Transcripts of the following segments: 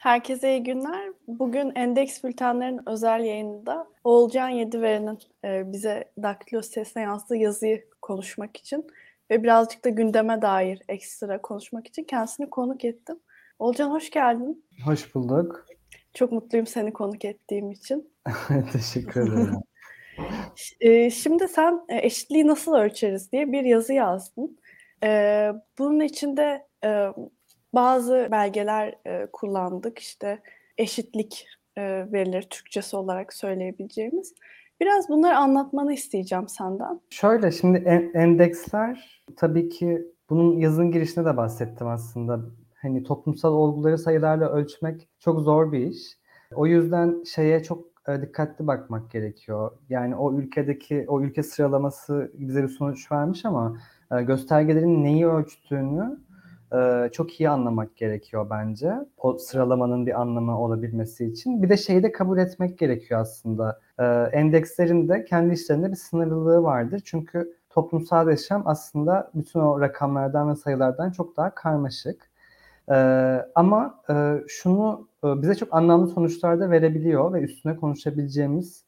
Herkese iyi günler. Bugün Endeks Bültenler'in özel yayınında Oğulcan Yediveren'in e, bize daktilo sesine yansıdığı yazıyı konuşmak için ve birazcık da gündeme dair ekstra konuşmak için kendisini konuk ettim. Olcan hoş geldin. Hoş bulduk. Çok mutluyum seni konuk ettiğim için. Teşekkür ederim. E, şimdi sen e, eşitliği nasıl ölçeriz diye bir yazı yazdın. Bunun içinde bazı belgeler e, kullandık işte eşitlik e, verileri Türkçesi olarak söyleyebileceğimiz. Biraz bunları anlatmanı isteyeceğim senden. Şöyle şimdi en, endeksler tabii ki bunun yazın girişinde de bahsettim aslında. Hani toplumsal olguları sayılarla ölçmek çok zor bir iş. O yüzden şeye çok e, dikkatli bakmak gerekiyor. Yani o ülkedeki o ülke sıralaması bize bir sonuç vermiş ama e, göstergelerin neyi ölçtüğünü çok iyi anlamak gerekiyor bence. O sıralamanın bir anlamı olabilmesi için. Bir de şeyi de kabul etmek gerekiyor aslında. Endekslerin de kendi işlerinde bir sınırlılığı vardır. Çünkü toplumsal yaşam aslında bütün o rakamlardan ve sayılardan çok daha karmaşık. ama şunu bize çok anlamlı sonuçlar da verebiliyor ve üstüne konuşabileceğimiz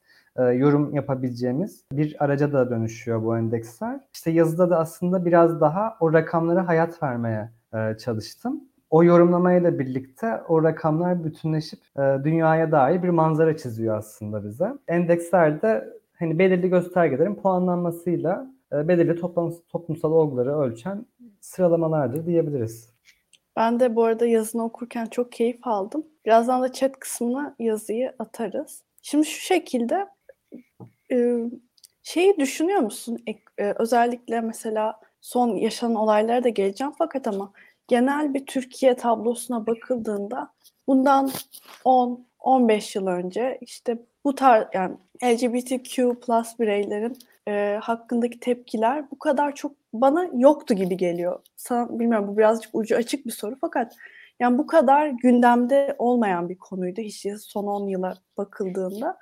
yorum yapabileceğimiz bir araca da dönüşüyor bu endeksler. İşte yazıda da aslında biraz daha o rakamlara hayat vermeye e, çalıştım. O yorumlamayla birlikte o rakamlar bütünleşip e, dünyaya dair bir manzara çiziyor aslında bize. Endekslerde hani belirli göstergelerin puanlanmasıyla e, belirli toplum, toplumsal olguları ölçen sıralamalardır diyebiliriz. Ben de bu arada yazını okurken çok keyif aldım. Birazdan da chat kısmına yazıyı atarız. Şimdi şu şekilde şeyi düşünüyor musun? Özellikle mesela son yaşanan olaylara da geleceğim fakat ama genel bir Türkiye tablosuna bakıldığında bundan 10 15 yıl önce işte bu tarz yani LGBTQ plus bireylerin e, hakkındaki tepkiler bu kadar çok bana yoktu gibi geliyor. Sana bilmiyorum bu birazcık ucu açık bir soru fakat yani bu kadar gündemde olmayan bir konuydu hiç son 10 yıla bakıldığında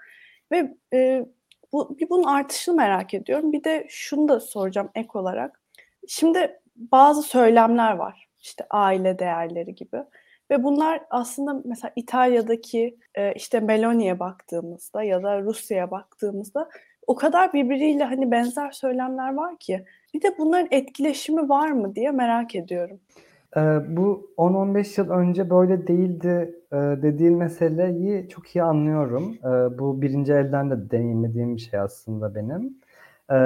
ve e, bu bir bunun artışını merak ediyorum. Bir de şunu da soracağım ek olarak. Şimdi bazı söylemler var. İşte aile değerleri gibi. Ve bunlar aslında mesela İtalya'daki e, işte Meloni'ye baktığımızda ya da Rusya'ya baktığımızda o kadar birbiriyle hani benzer söylemler var ki bir de bunların etkileşimi var mı diye merak ediyorum. Ee, bu 10-15 yıl önce böyle değildi e, dediğin meseleyi çok iyi anlıyorum. E, bu birinci elden de deneyimlediğim bir şey aslında benim. E,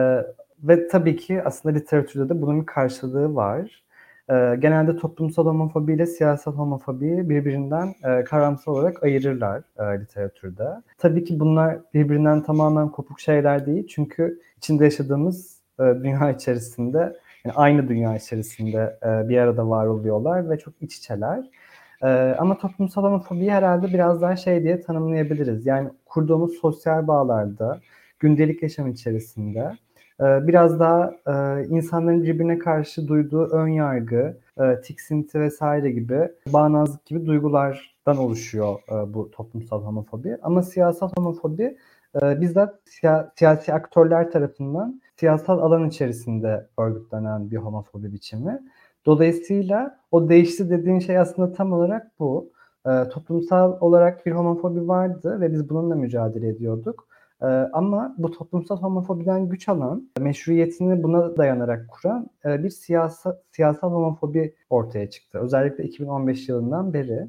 ve tabii ki aslında literatürde de bunun bir karşılığı var. E, genelde toplumsal homofobi ile siyasal homofobiyi birbirinden e, kavramsal olarak ayırırlar e, literatürde. Tabii ki bunlar birbirinden tamamen kopuk şeyler değil. Çünkü içinde yaşadığımız e, dünya içerisinde, yani aynı dünya içerisinde e, bir arada var oluyorlar ve çok iç içeler. E, ama toplumsal homofobiyi herhalde biraz daha şey diye tanımlayabiliriz. Yani kurduğumuz sosyal bağlarda, gündelik yaşam içerisinde biraz daha e, insanların birbirine karşı duyduğu ön yargı, e, tiksinti vesaire gibi, bağnazlık gibi duygulardan oluşuyor e, bu toplumsal homofobi. Ama siyasal homofobi bizzat siyasi aktörler tarafından siyasal alan içerisinde örgütlenen bir homofobi biçimi. Dolayısıyla o değişti dediğin şey aslında tam olarak bu. toplumsal olarak bir homofobi vardı ve biz bununla mücadele ediyorduk. Ee, ama bu toplumsal homofobiden güç alan, meşruiyetini buna dayanarak kuran e, bir siyasa, siyasal homofobi ortaya çıktı. Özellikle 2015 yılından beri.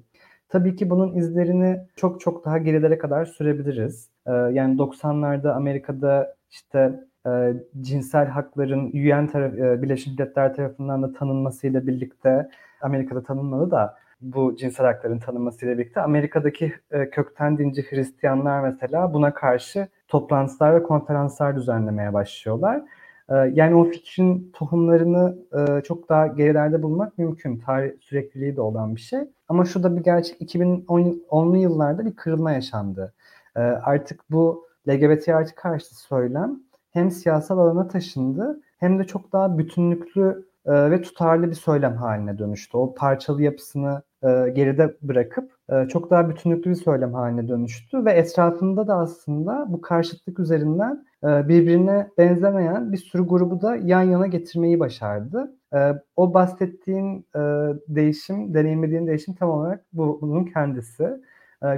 Tabii ki bunun izlerini çok çok daha gerilere kadar sürebiliriz. Ee, yani 90'larda Amerika'da işte e, cinsel hakların UN taraf, e, Birleşmiş Milletler tarafından da tanınmasıyla birlikte Amerika'da tanınmadı da bu cinsel hakların tanınmasıyla birlikte Amerika'daki e, kökten dinci Hristiyanlar mesela buna karşı toplantılar ve konferanslar düzenlemeye başlıyorlar. E, yani o fikrin tohumlarını e, çok daha gerilerde bulmak mümkün. Tarih sürekliliği de olan bir şey. Ama şu da bir gerçek 2010'lu yıllarda bir kırılma yaşandı. E, artık bu LGBT artı karşıtı söylem hem siyasal alana taşındı hem de çok daha bütünlüklü e, ve tutarlı bir söylem haline dönüştü. O parçalı yapısını e, geride bırakıp e, çok daha bütünlüklü bir söylem haline dönüştü ve etrafında da aslında bu karşıtlık üzerinden e, birbirine benzemeyen bir sürü grubu da yan yana getirmeyi başardı. O bahsettiğin değişim, deneyimlediğin değişim tam olarak bu, bunun kendisi.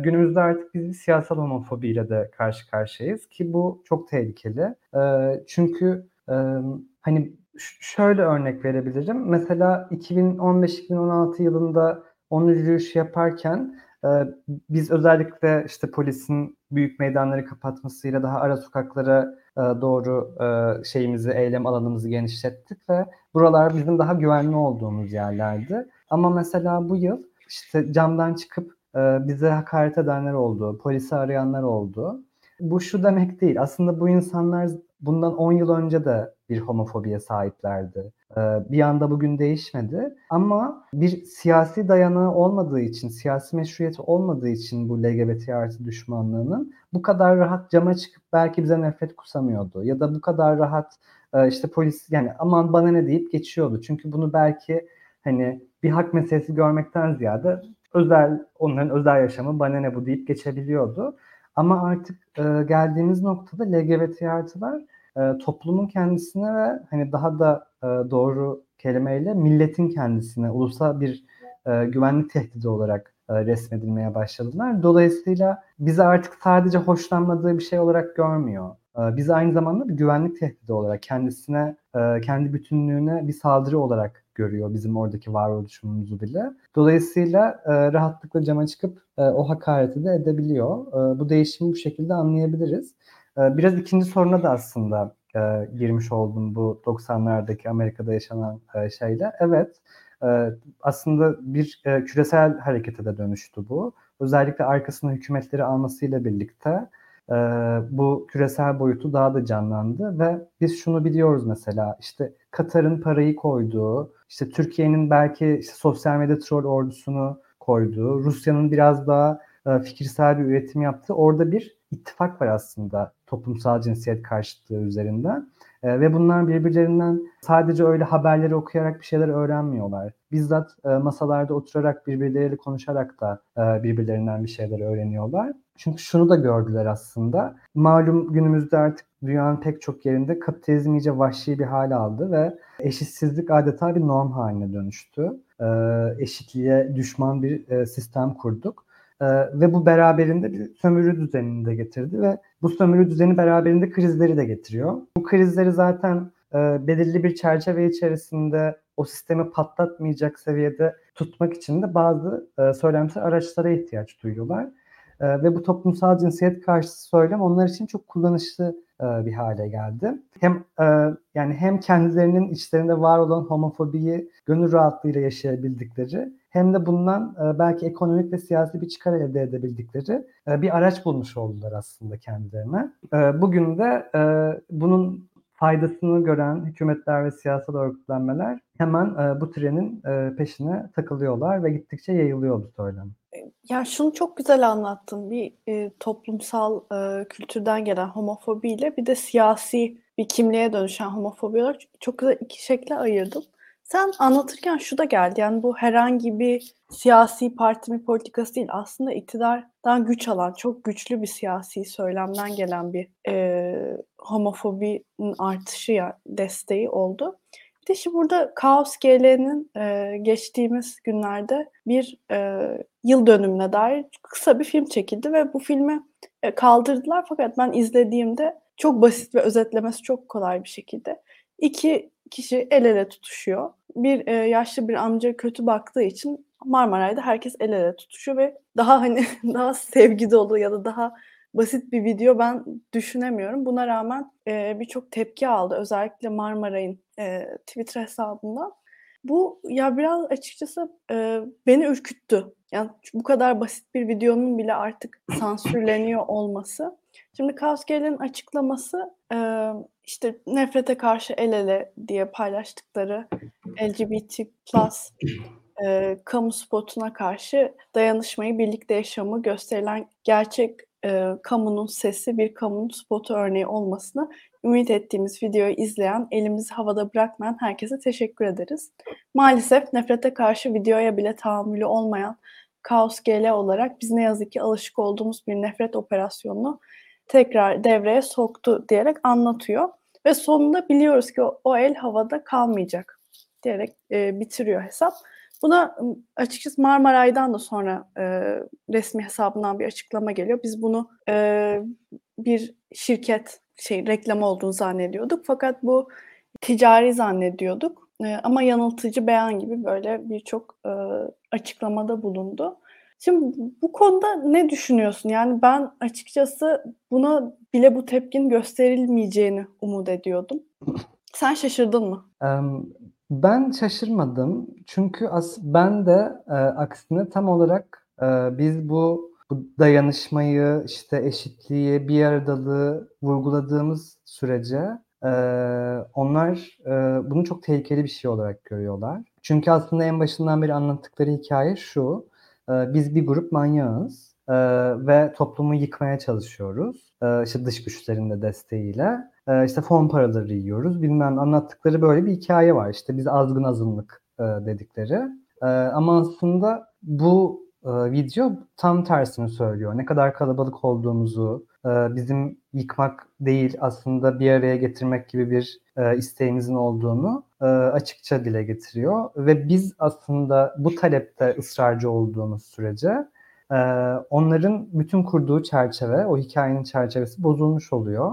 Günümüzde artık biz siyasal homofobiyle de karşı karşıyayız ki bu çok tehlikeli. Çünkü hani şöyle örnek verebilirim. Mesela 2015-2016 yılında onu yürüyüş yaparken biz özellikle işte polisin büyük meydanları kapatmasıyla daha ara sokaklara doğru şeyimizi, eylem alanımızı genişlettik ve buralar bizim daha güvenli olduğumuz yerlerdi. Ama mesela bu yıl işte camdan çıkıp bize hakaret edenler oldu, polisi arayanlar oldu. Bu şu demek değil. Aslında bu insanlar bundan 10 yıl önce de bir homofobiye sahiplerdi. Bir anda bugün değişmedi. Ama bir siyasi dayanağı olmadığı için, siyasi meşruiyeti olmadığı için bu LGBT artı düşmanlığının bu kadar rahat cama çıkıp belki bize nefret kusamıyordu. Ya da bu kadar rahat işte polis yani aman bana ne deyip geçiyordu. Çünkü bunu belki hani bir hak meselesi görmekten ziyade özel onların özel yaşamı bana ne bu deyip geçebiliyordu. Ama artık e, geldiğimiz noktada LGBT artılar e, toplumun kendisine ve hani daha da e, doğru kelimeyle milletin kendisine ulusal bir e, güvenlik tehdidi olarak resmedilmeye başladılar. Dolayısıyla bizi artık sadece hoşlanmadığı bir şey olarak görmüyor. Bizi aynı zamanda bir güvenlik tehdidi olarak kendisine, kendi bütünlüğüne bir saldırı olarak görüyor bizim oradaki varoluşumuzu bile. Dolayısıyla rahatlıkla cama çıkıp o hakareti de edebiliyor. Bu değişimi bu şekilde anlayabiliriz. E, biraz ikinci soruna da aslında e, girmiş oldum bu 90'lardaki Amerika'da yaşanan e, şeyle. Evet, e, aslında bir küresel harekete de dönüştü bu. Özellikle arkasına hükümetleri almasıyla birlikte bu küresel boyutu daha da canlandı ve biz şunu biliyoruz mesela işte Katar'ın parayı koyduğu, işte Türkiye'nin belki işte sosyal medya troll ordusunu koyduğu, Rusya'nın biraz daha fikirsel bir üretim yaptığı orada bir ittifak var aslında toplumsal cinsiyet karşıtlığı üzerinden. E, ve bunlar birbirlerinden sadece öyle haberleri okuyarak bir şeyler öğrenmiyorlar. Bizzat e, masalarda oturarak birbirleriyle konuşarak da e, birbirlerinden bir şeyler öğreniyorlar. Çünkü şunu da gördüler aslında. Malum günümüzde artık dünyanın pek çok yerinde kapitalizm iyice vahşi bir hale aldı ve eşitsizlik adeta bir norm haline dönüştü. E, eşitliğe düşman bir e, sistem kurduk. Ee, ve bu beraberinde bir sömürü düzenini de getirdi ve bu sömürü düzeni beraberinde krizleri de getiriyor. Bu krizleri zaten e, belirli bir çerçeve içerisinde o sistemi patlatmayacak seviyede tutmak için de bazı e, söylemsel araçlara ihtiyaç duyuyorlar. E, ve bu toplumsal cinsiyet karşıtı söylem onlar için çok kullanışlı e, bir hale geldi. Hem e, yani hem kendilerinin içlerinde var olan homofobiyi gönül rahatlığıyla yaşayabildikleri hem de bundan e, belki ekonomik ve siyasi bir çıkar elde edebildikleri e, bir araç bulmuş oldular aslında kendilerine. E, bugün de bunun faydasını gören hükümetler ve siyasal örgütlenmeler hemen bu trenin peşine takılıyorlar ve gittikçe yayılıyor bu söylem. Ya şunu çok güzel anlattın. Bir toplumsal kültürden gelen homofobiyle bir de siyasi bir kimliğe dönüşen homofobi çok güzel iki şekle ayırdım. Sen anlatırken şu da geldi. Yani bu herhangi bir siyasi parti mi politikası değil. Aslında iktidardan güç alan, çok güçlü bir siyasi söylemden gelen bir e, homofobinin artışı ya desteği oldu. Bir de şimdi burada Kaos GL'nin e, geçtiğimiz günlerde bir e, yıl dönümüne dair kısa bir film çekildi ve bu filmi e, kaldırdılar. Fakat ben izlediğimde çok basit ve özetlemesi çok kolay bir şekilde. İki kişi el ele tutuşuyor. Bir e, yaşlı bir amca kötü baktığı için Marmaray'da herkes el ele tutuşuyor ve daha hani daha sevgi dolu ya da daha basit bir video ben düşünemiyorum. Buna rağmen e, birçok tepki aldı. Özellikle Marmaray'ın e, Twitter hesabından. Bu ya biraz açıkçası e, beni ürküttü. Yani bu kadar basit bir videonun bile artık sansürleniyor olması. Şimdi Kaos açıklaması e, işte nefrete karşı el ele diye paylaştıkları LGBT plus e, kamu spotuna karşı dayanışmayı, birlikte yaşamı gösterilen gerçek e, kamunun sesi bir kamunun spotu örneği olmasını ümit ettiğimiz videoyu izleyen, elimizi havada bırakmayan herkese teşekkür ederiz. Maalesef nefrete karşı videoya bile tahammülü olmayan Kaos GL olarak biz ne yazık ki alışık olduğumuz bir nefret operasyonunu tekrar devreye soktu diyerek anlatıyor. Ve sonunda biliyoruz ki o, o el havada kalmayacak diyerek e, bitiriyor hesap. Buna açıkçası Marmaray'dan da sonra e, resmi hesabından bir açıklama geliyor. Biz bunu e, bir şirket şey reklam olduğunu zannediyorduk. Fakat bu ticari zannediyorduk. E, ama yanıltıcı beyan gibi böyle birçok e, açıklamada bulundu. Şimdi bu konuda ne düşünüyorsun? Yani ben açıkçası buna bile bu tepkin gösterilmeyeceğini umut ediyordum. Sen şaşırdın mı? Ben şaşırmadım. Çünkü as ben de e, aksine tam olarak e, biz bu, bu dayanışmayı, işte eşitliği, bir aradalığı vurguladığımız sürece e, onlar e, bunu çok tehlikeli bir şey olarak görüyorlar. Çünkü aslında en başından beri anlattıkları hikaye şu. E, biz bir grup manyağız e, ve toplumu yıkmaya çalışıyoruz. E, işte dış güçlerin de desteğiyle e, işte fon paraları yiyoruz bilmem anlattıkları böyle bir hikaye var. İşte biz azgın azınlık e, dedikleri. E, ama aslında bu e, video tam tersini söylüyor. Ne kadar kalabalık olduğumuzu, e, bizim yıkmak değil aslında bir araya getirmek gibi bir e, isteğimizin olduğunu e, açıkça dile getiriyor. Ve biz aslında bu talepte ısrarcı olduğumuz sürece e, onların bütün kurduğu çerçeve, o hikayenin çerçevesi bozulmuş oluyor.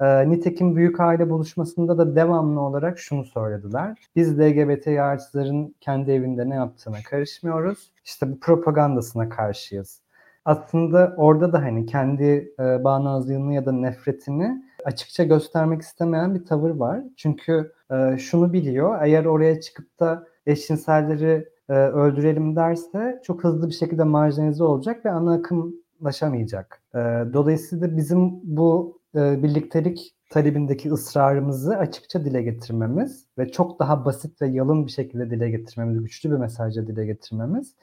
E, nitekim büyük aile buluşmasında da devamlı olarak şunu söylediler. Biz LGBT artıların kendi evinde ne yaptığına karışmıyoruz. İşte bu propagandasına karşıyız. Aslında orada da hani kendi e, bağnazlığını ya da nefretini açıkça göstermek istemeyen bir tavır var. Çünkü e, şunu biliyor, eğer oraya çıkıp da eşcinselleri e, öldürelim derse çok hızlı bir şekilde marjinalize olacak ve ana akımlaşamayacak. E, dolayısıyla bizim bu e, birliktelik talebindeki ısrarımızı açıkça dile getirmemiz ve çok daha basit ve yalın bir şekilde dile getirmemiz, güçlü bir mesajla dile getirmemiz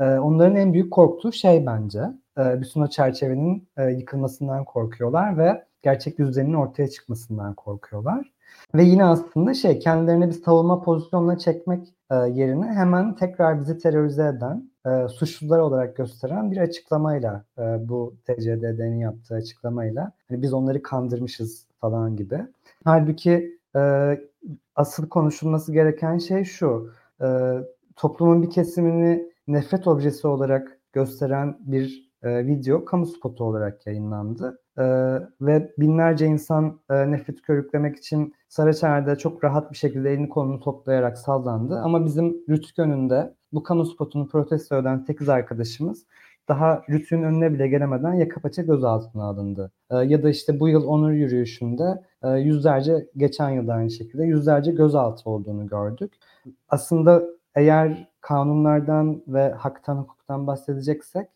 e, onların en büyük korktuğu şey bence. E, bütün o çerçevenin yıkılmasından korkuyorlar ve gerçek yüzlerinin ortaya çıkmasından korkuyorlar. Ve yine aslında şey kendilerine bir savunma pozisyonuna çekmek e, yerine hemen tekrar bizi terörize eden, e, suçlular olarak gösteren bir açıklamayla e, bu TCDD'nin yaptığı açıklamayla hani biz onları kandırmışız falan gibi. Halbuki e, asıl konuşulması gereken şey şu. E, toplumun bir kesimini nefret objesi olarak gösteren bir e, video kamu spotu olarak yayınlandı. E, ve binlerce insan e, nefret körüklemek için Saraçhane'de çok rahat bir şekilde elini kolunu toplayarak sallandı. Ama bizim Rütük önünde bu kamu spotunu protesto eden 8 arkadaşımız daha Rütük'ün önüne bile gelemeden yaka paça gözaltına alındı. E, ya da işte bu yıl onur yürüyüşünde e, yüzlerce, geçen yıl aynı şekilde yüzlerce gözaltı olduğunu gördük. Aslında eğer kanunlardan ve haktan hukuktan bahsedeceksek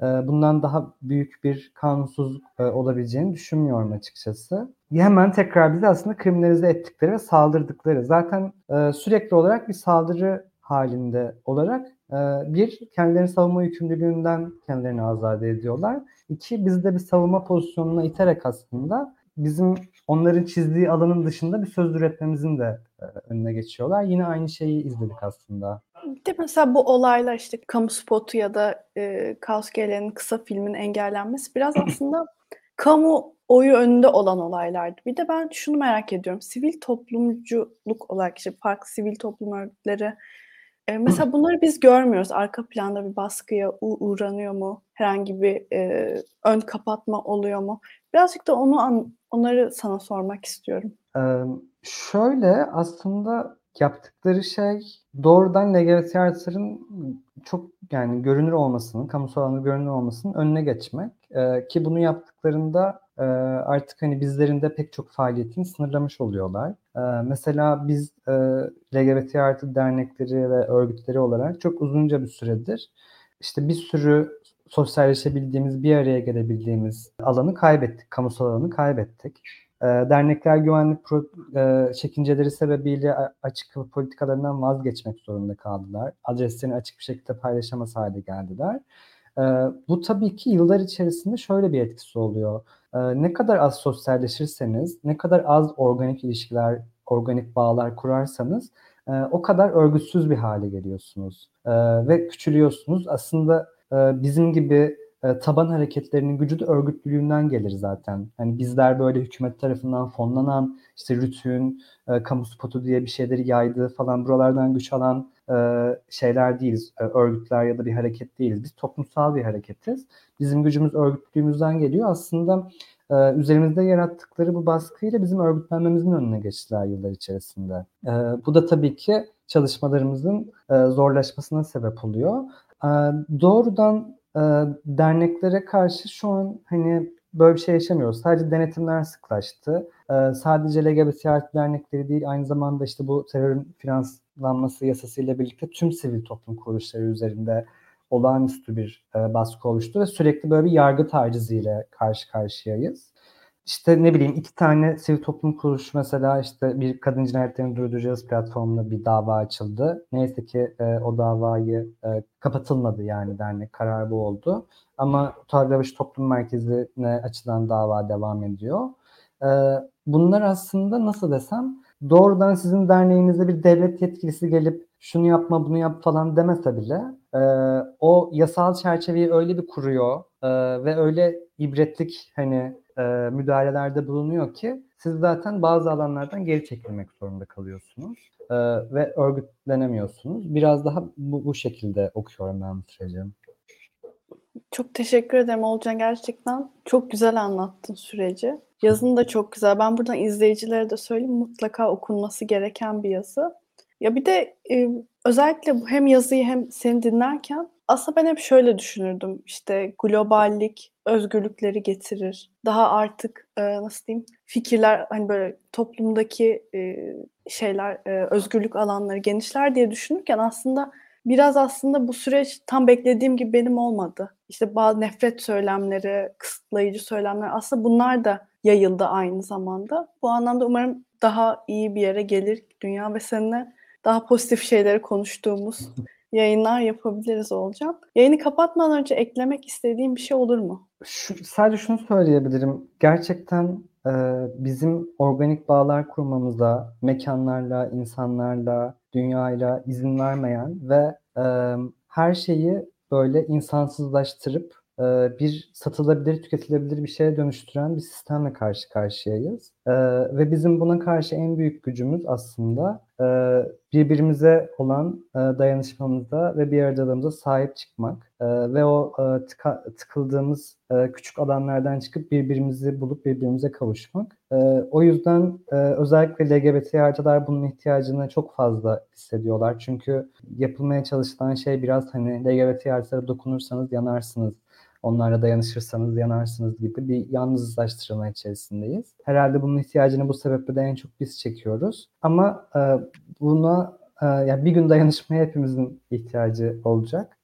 bundan daha büyük bir kanunsuz e, olabileceğini düşünmüyorum açıkçası. Hemen tekrar bizi aslında kriminalize ettikleri ve saldırdıkları. Zaten e, sürekli olarak bir saldırı halinde olarak bir, kendilerini savunma yükümlülüğünden kendilerini azade ediyorlar. İki, biz de bir savunma pozisyonuna iterek aslında bizim onların çizdiği alanın dışında bir söz üretmemizin de önüne geçiyorlar. Yine aynı şeyi izledik aslında. De mesela bu olaylar işte kamu spotu ya da e, Kaos Gele'nin kısa filmin engellenmesi biraz aslında kamu oyu önünde olan olaylardı. Bir de ben şunu merak ediyorum. Sivil toplumculuk olarak işte farklı sivil toplum örgütleri mesela bunları biz görmüyoruz. Arka planda bir baskıya uğranıyor mu? Herhangi bir e, ön kapatma oluyor mu? Birazcık da onu an, onları sana sormak istiyorum. Ee, şöyle aslında yaptıkları şey doğrudan LGBT artıların çok yani görünür olmasının, kamusal alanda görünür olmasının önüne geçmek. Ee, ki bunu yaptıklarında e, artık hani bizlerinde pek çok faaliyetini sınırlamış oluyorlar. Ee, mesela biz e, LGBT artı dernekleri ve örgütleri olarak çok uzunca bir süredir işte bir sürü sosyalleşebildiğimiz, bir araya gelebildiğimiz alanı kaybettik, kamusal alanı kaybettik. E, dernekler güvenlik pro, e, çekinceleri sebebiyle açık politikalarından vazgeçmek zorunda kaldılar. Adreslerini açık bir şekilde paylaşamaz hale geldiler. E, bu tabii ki yıllar içerisinde şöyle bir etkisi oluyor. E, ne kadar az sosyalleşirseniz, ne kadar az organik ilişkiler, organik bağlar kurarsanız e, o kadar örgütsüz bir hale geliyorsunuz. E, ve küçülüyorsunuz. Aslında e, bizim gibi e, taban hareketlerinin gücü de örgütlülüğünden gelir zaten. Hani bizler böyle hükümet tarafından fonlanan işte Rütük'ün e, kamu spotu diye bir şeyleri yaydığı falan buralardan güç alan şeyler değiliz. E, örgütler ya da bir hareket değiliz. Biz toplumsal bir hareketiz. Bizim gücümüz örgütlülüğümüzden geliyor. Aslında e, üzerimizde yarattıkları bu baskıyla bizim örgütlenmemizin önüne geçtiler yıllar içerisinde. E, bu da tabii ki çalışmalarımızın e, zorlaşmasına sebep oluyor. E, doğrudan e, derneklere karşı şu an hani böyle bir şey yaşamıyoruz. Sadece denetimler sıklaştı. E, sadece LGBT dernekleri değil aynı zamanda işte bu terörün finanslanması yasasıyla birlikte tüm sivil toplum kuruluşları üzerinde olağanüstü bir e, baskı oluştu ve sürekli böyle bir yargı taciziyle karşı karşıyayız. İşte ne bileyim iki tane sivil toplum kuruluşu mesela işte bir kadın cinayetlerini durduracağız platformunda bir dava açıldı. Neyse ki e, o davayı e, kapatılmadı yani dernek karar bu oldu. Ama Tarlabaşı Toplum Merkezi'ne açılan dava devam ediyor. E, bunlar aslında nasıl desem doğrudan sizin derneğinize bir devlet yetkilisi gelip şunu yapma bunu yap falan demese bile e, o yasal çerçeveyi öyle bir kuruyor e, ve öyle ibretlik hani e, müdahalelerde bulunuyor ki siz zaten bazı alanlardan geri çekilmek zorunda kalıyorsunuz e, ve örgütlenemiyorsunuz. Biraz daha bu, bu şekilde okuyorum ben bu süreci. Çok teşekkür ederim Olcan. Gerçekten çok güzel anlattın süreci. Yazın da çok güzel. Ben buradan izleyicilere de söyleyeyim mutlaka okunması gereken bir yazı. Ya bir de e, özellikle hem yazıyı hem seni dinlerken aslında ben hep şöyle düşünürdüm. İşte globallik özgürlükleri getirir. Daha artık e, nasıl diyeyim fikirler hani böyle toplumdaki e, şeyler e, özgürlük alanları genişler diye düşünürken aslında biraz aslında bu süreç tam beklediğim gibi benim olmadı. İşte bazı nefret söylemleri, kısıtlayıcı söylemler aslında bunlar da yayıldı aynı zamanda. Bu anlamda umarım daha iyi bir yere gelir dünya ve seninle daha pozitif şeyleri konuştuğumuz yayınlar yapabiliriz olacağım. Yayını kapatmadan önce eklemek istediğim bir şey olur mu? Şu, sadece şunu söyleyebilirim. Gerçekten e, bizim organik bağlar kurmamıza, mekanlarla, insanlarla, dünyayla izin vermeyen ve e, her şeyi böyle insansızlaştırıp bir satılabilir, tüketilebilir bir şeye dönüştüren bir sistemle karşı karşıyayız. E, ve bizim buna karşı en büyük gücümüz aslında e, birbirimize olan dayanışmamıza ve bir aradalığımıza sahip çıkmak ve o tıkıldığımız küçük alanlardan çıkıp birbirimizi bulup birbirimize kavuşmak. O yüzden özellikle LGBT artılar bunun ihtiyacını çok fazla hissediyorlar. Çünkü yapılmaya çalışılan şey biraz hani LGBT artılara dokunursanız yanarsınız onlarla dayanışırsanız yanarsınız gibi bir yalnızlaştırma içerisindeyiz. Herhalde bunun ihtiyacını bu sebeple de en çok biz çekiyoruz. Ama e, buna e, yani bir gün dayanışmaya hepimizin ihtiyacı olacak.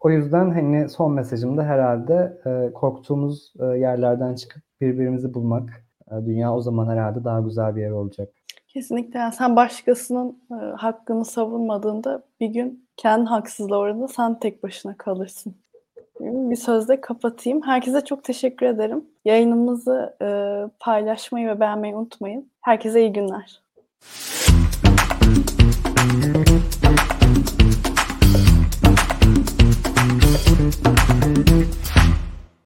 O yüzden hani son mesajım da herhalde e, korktuğumuz e, yerlerden çıkıp birbirimizi bulmak. E, dünya o zaman herhalde daha güzel bir yer olacak. Kesinlikle. Yani sen başkasının e, hakkını savunmadığında bir gün kendi haksızlığı orada sen tek başına kalırsın bir sözle kapatayım. Herkese çok teşekkür ederim. Yayınımızı e, paylaşmayı ve beğenmeyi unutmayın. Herkese iyi günler. Thank you.